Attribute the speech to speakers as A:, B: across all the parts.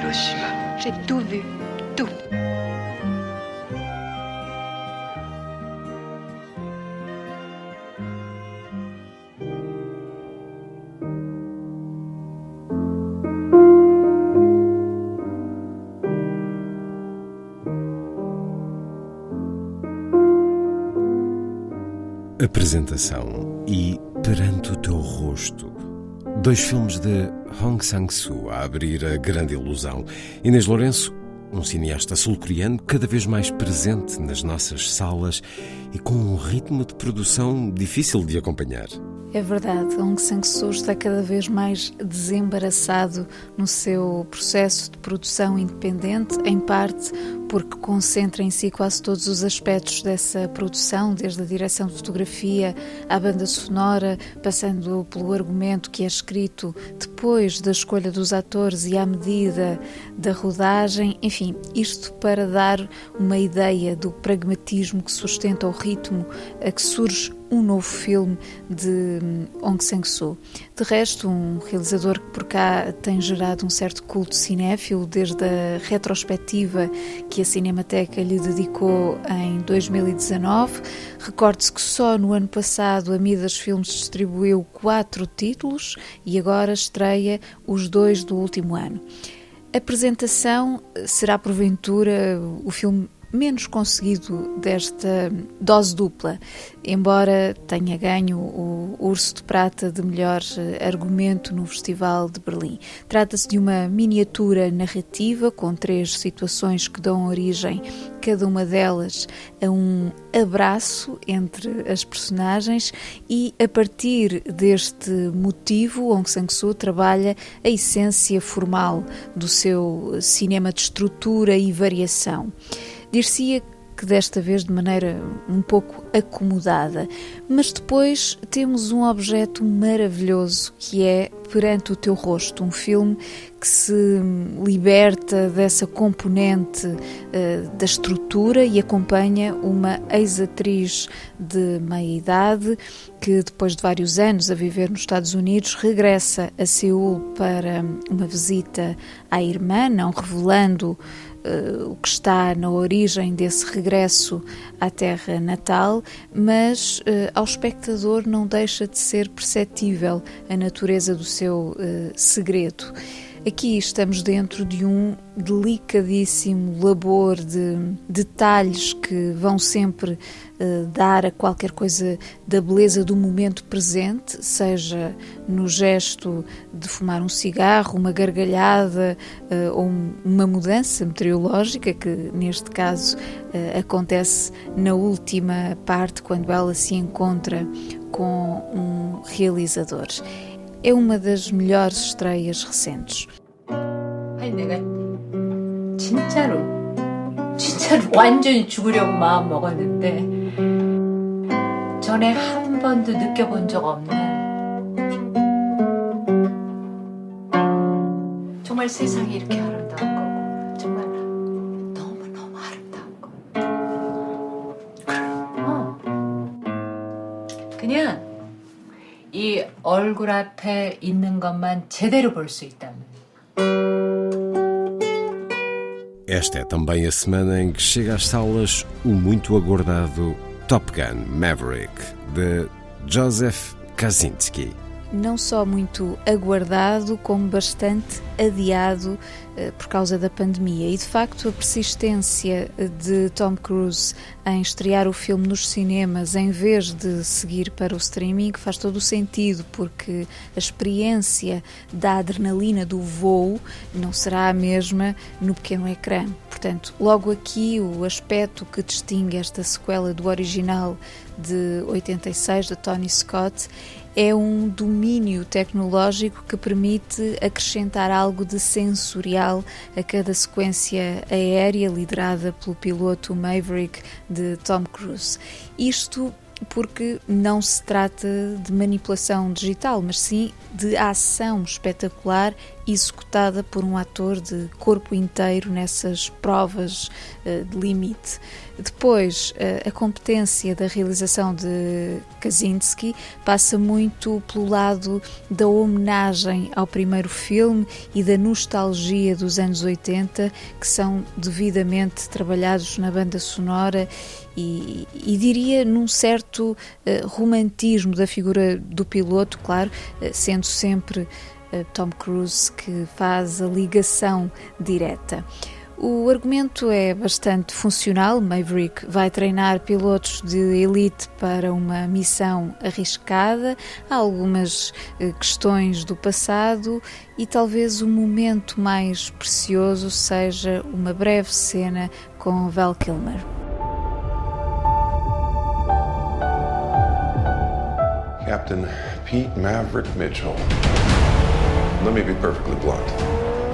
A: Hiroshima.
B: J'ai tout vu. Tout.
C: Apresentação e Perante o Teu Rosto. Dois filmes de Hong Sang-soo a abrir a grande ilusão. Inês Lourenço, um cineasta sul-coreano cada vez mais presente nas nossas salas e com um ritmo de produção difícil de acompanhar.
D: É verdade, Aung San Suu está cada vez mais desembaraçado no seu processo de produção independente, em parte porque concentra em si quase todos os aspectos dessa produção, desde a direção de fotografia à banda sonora, passando pelo argumento que é escrito depois da escolha dos atores e à medida da rodagem, enfim, isto para dar uma ideia do pragmatismo que sustenta o ritmo a que surge um novo filme de Aung San Suu. De resto, um realizador que por cá tem gerado um certo culto cinéfilo, desde a retrospectiva que a Cinemateca lhe dedicou em 2019. Recorde-se que só no ano passado a Midas Filmes distribuiu quatro títulos e agora estreia os dois do último ano. A apresentação será porventura o filme menos conseguido desta dose dupla, embora tenha ganho o Urso de Prata de melhor argumento no Festival de Berlim. Trata-se de uma miniatura narrativa com três situações que dão origem, cada uma delas, a um abraço entre as personagens e, a partir deste motivo, Aung San Suu trabalha a essência formal do seu cinema de estrutura e variação. Dir-se-ia que desta vez de maneira um pouco acomodada, mas depois temos um objeto maravilhoso que é Perante o Teu Rosto, um filme que se liberta dessa componente uh, da estrutura e acompanha uma ex-atriz de meia idade que, depois de vários anos a viver nos Estados Unidos, regressa a Seul para uma visita à irmã, não revelando Uh, o que está na origem desse regresso à terra natal, mas uh, ao espectador não deixa de ser perceptível a natureza do seu uh, segredo. Aqui estamos dentro de um delicadíssimo labor de detalhes que vão sempre uh, dar a qualquer coisa da beleza do momento presente, seja no gesto de fumar um cigarro, uma gargalhada uh, ou uma mudança meteorológica, que neste caso uh, acontece na última parte, quando ela se encontra com um realizador é uma das melhores estreias recentes.
E: 아니 내가 진짜로 진짜로 완전히 죽으려고 마음 먹었는데 전에 한 번도 느껴본 적 없는 정말 세상이 이렇게 아 이 얼굴 앞에 있는 것만 제대로 볼 수 있다면.
C: Esta é também a semana em que chega às salas o muito aguardado Top Gun Maverick, de Joseph Kaczynski.
D: Não só muito aguardado, como bastante adiado eh, por causa da pandemia. E de facto, a persistência de Tom Cruise em estrear o filme nos cinemas em vez de seguir para o streaming faz todo o sentido, porque a experiência da adrenalina do voo não será a mesma no pequeno ecrã. Portanto, logo aqui o aspecto que distingue esta sequela do original de 86 de Tony Scott, é um domínio tecnológico que permite acrescentar algo de sensorial a cada sequência aérea liderada pelo piloto Maverick de Tom Cruise. Isto porque não se trata de manipulação digital, mas sim de ação espetacular executada por um ator de corpo inteiro nessas provas uh, de limite. Depois, uh, a competência da realização de Kaczynski passa muito pelo lado da homenagem ao primeiro filme e da nostalgia dos anos 80, que são devidamente trabalhados na banda sonora e, e, diria num certo uh, romantismo da figura do piloto, claro, uh, sendo sempre Tom Cruise que faz a ligação direta. O argumento é bastante funcional. Maverick vai treinar pilotos de elite para uma missão arriscada. Há algumas questões do passado e talvez o momento mais precioso seja uma breve cena com Val Kilmer.
F: Captain Pete Maverick Mitchell. Let me be perfectly blunt.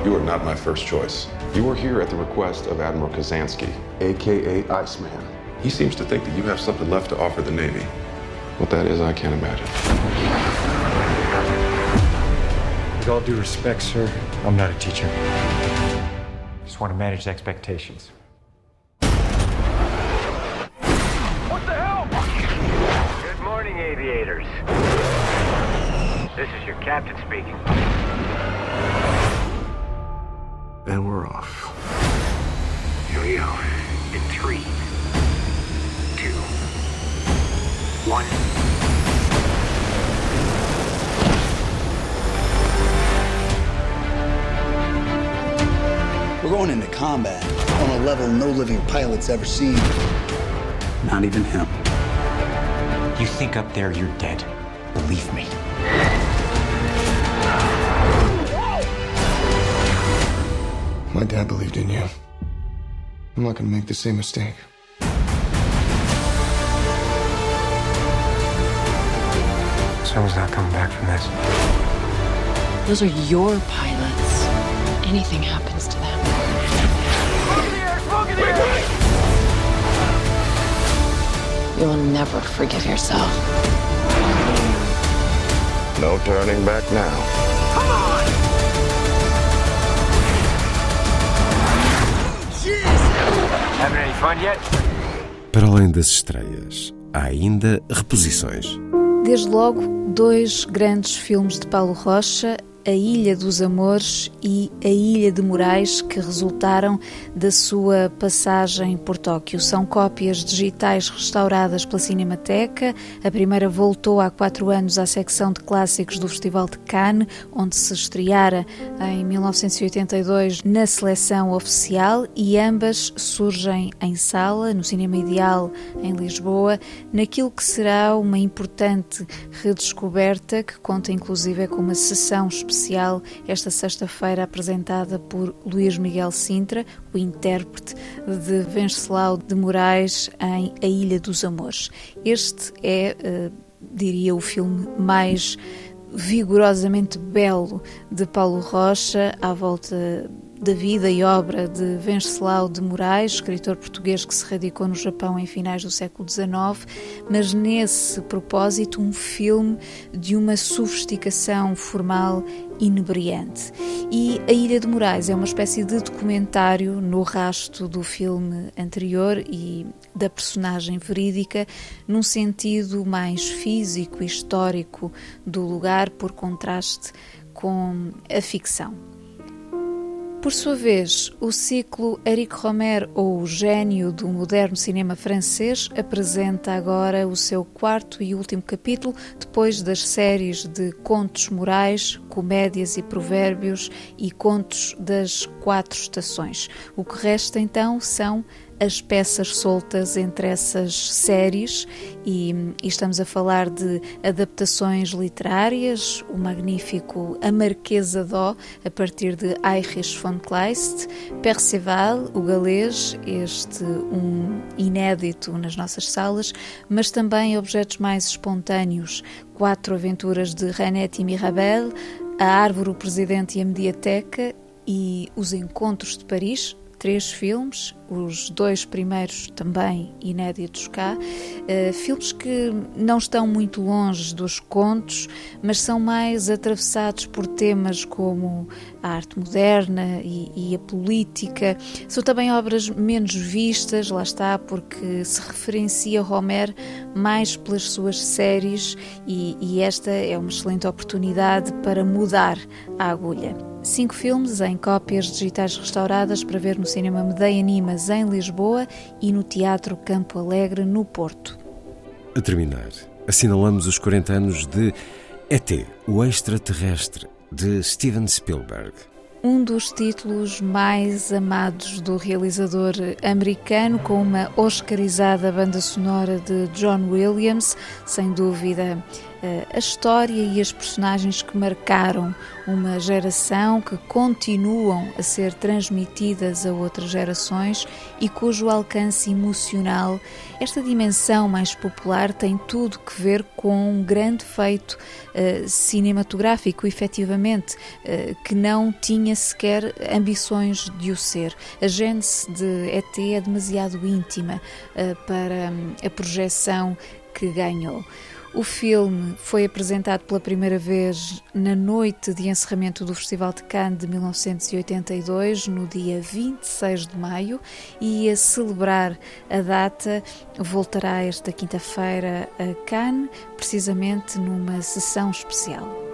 F: You are not my first choice. You are here at the request of Admiral Kazansky, aka Iceman. He seems to think that you have something left to offer the Navy. What that is, I can't imagine.
G: With all due respect, sir, I'm not a teacher. Just want to manage expectations. What the hell?
H: Good morning, aviators. This is your captain speaking.
F: And we're off.
H: Here we go. In three, two, one.
I: We're going into combat on a level no living pilot's ever seen.
J: Not even him.
G: You think up there you're dead. Believe me.
F: My dad believed in you. I'm not gonna make the same mistake.
G: Someone's not coming back from this.
K: Those are your pilots. Anything happens to them.
H: Smoke in the air! Smoke in the air!
K: You'll never forgive yourself.
F: No turning back now.
C: Para além das estreias, há ainda reposições.
D: Desde logo, dois grandes filmes de Paulo Rocha, a Ilha dos Amores e A Ilha de Moraes, que resultaram da sua passagem por Tóquio. São cópias digitais restauradas pela Cinemateca. A primeira voltou há quatro anos à secção de clássicos do Festival de Cannes, onde se estreara em 1982 na seleção oficial, e ambas surgem em sala, no Cinema Ideal, em Lisboa, naquilo que será uma importante redescoberta que conta inclusive com uma sessão especial esta sexta-feira apresentada por Luís Miguel Sintra, o intérprete de Venceslau de Moraes em A Ilha dos Amores. Este é, uh, diria, o filme mais vigorosamente belo de Paulo Rocha à volta da vida e obra de Venceslau de Moraes, escritor português que se radicou no Japão em finais do século XIX, mas nesse propósito um filme de uma sofisticação formal inebriante. E A Ilha de Moraes é uma espécie de documentário no rasto do filme anterior e da personagem verídica, num sentido mais físico e histórico do lugar, por contraste com a ficção. Por sua vez, o ciclo Eric Romer, ou o gênio do moderno cinema francês, apresenta agora o seu quarto e último capítulo, depois das séries de contos morais, comédias e provérbios e contos das quatro estações. O que resta então são as peças soltas entre essas séries e, e estamos a falar de adaptações literárias, o magnífico A Marquesa Dó, a partir de Heinrich von Kleist, Perceval, o galês, este um inédito nas nossas salas, mas também objetos mais espontâneos, Quatro Aventuras de Renette e Mirabel, A Árvore, o Presidente e a Mediateca e Os Encontros de Paris, três filmes, os dois primeiros também inéditos cá, uh, filmes que não estão muito longe dos contos, mas são mais atravessados por temas como a arte moderna e, e a política. São também obras menos vistas, lá está, porque se referencia Homer mais pelas suas séries e, e esta é uma excelente oportunidade para mudar a agulha. Cinco filmes em cópias digitais restauradas para ver no Cinema Medeia Animas em Lisboa e no Teatro Campo Alegre no Porto.
C: A terminar, assinalamos os 40 anos de ET, o extraterrestre, de Steven Spielberg
D: um dos títulos mais amados do realizador americano, com uma oscarizada banda sonora de John Williams, sem dúvida a história e as personagens que marcaram uma geração, que continuam a ser transmitidas a outras gerações e cujo alcance emocional, esta dimensão mais popular, tem tudo que ver com um grande feito uh, cinematográfico, efetivamente, uh, que não tinha sequer ambições de o ser. A gênese de ET é demasiado íntima para um, a projeção que ganhou. O filme foi apresentado pela primeira vez na noite de encerramento do Festival de Cannes de 1982, no dia 26 de maio, e a celebrar a data voltará esta quinta-feira a Cannes, precisamente numa sessão especial.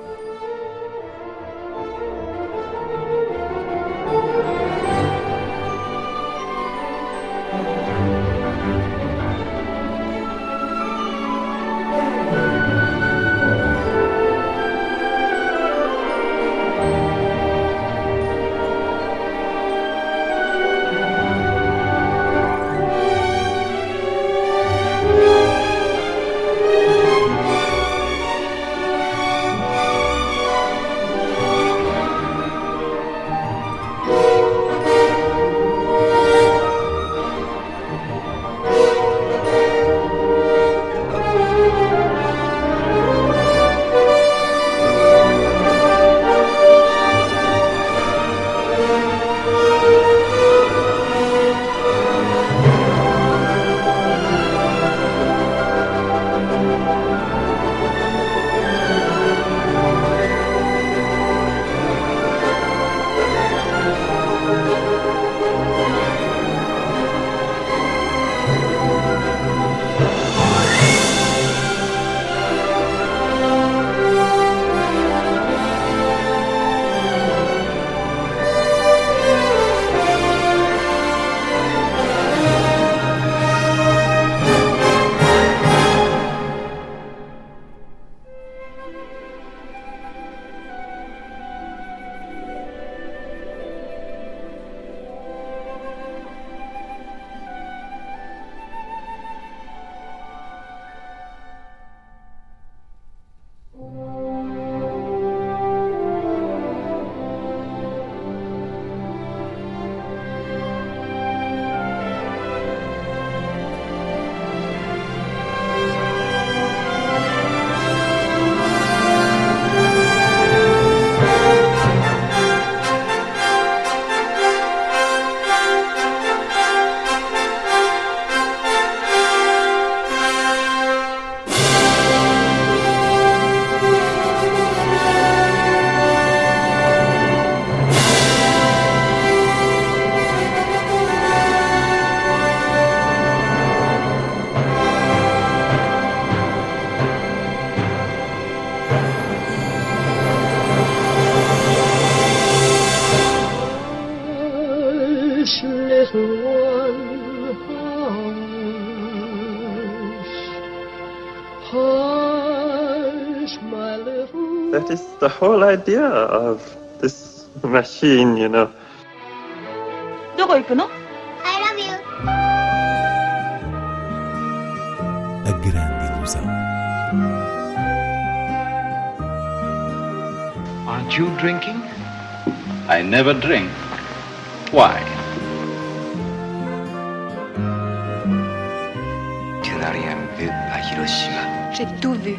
L: is the whole idea of this machine, you know.
M: I love you.
C: A.
N: Aren't you drinking? I never drink. Why?
I: J'ai tout vu.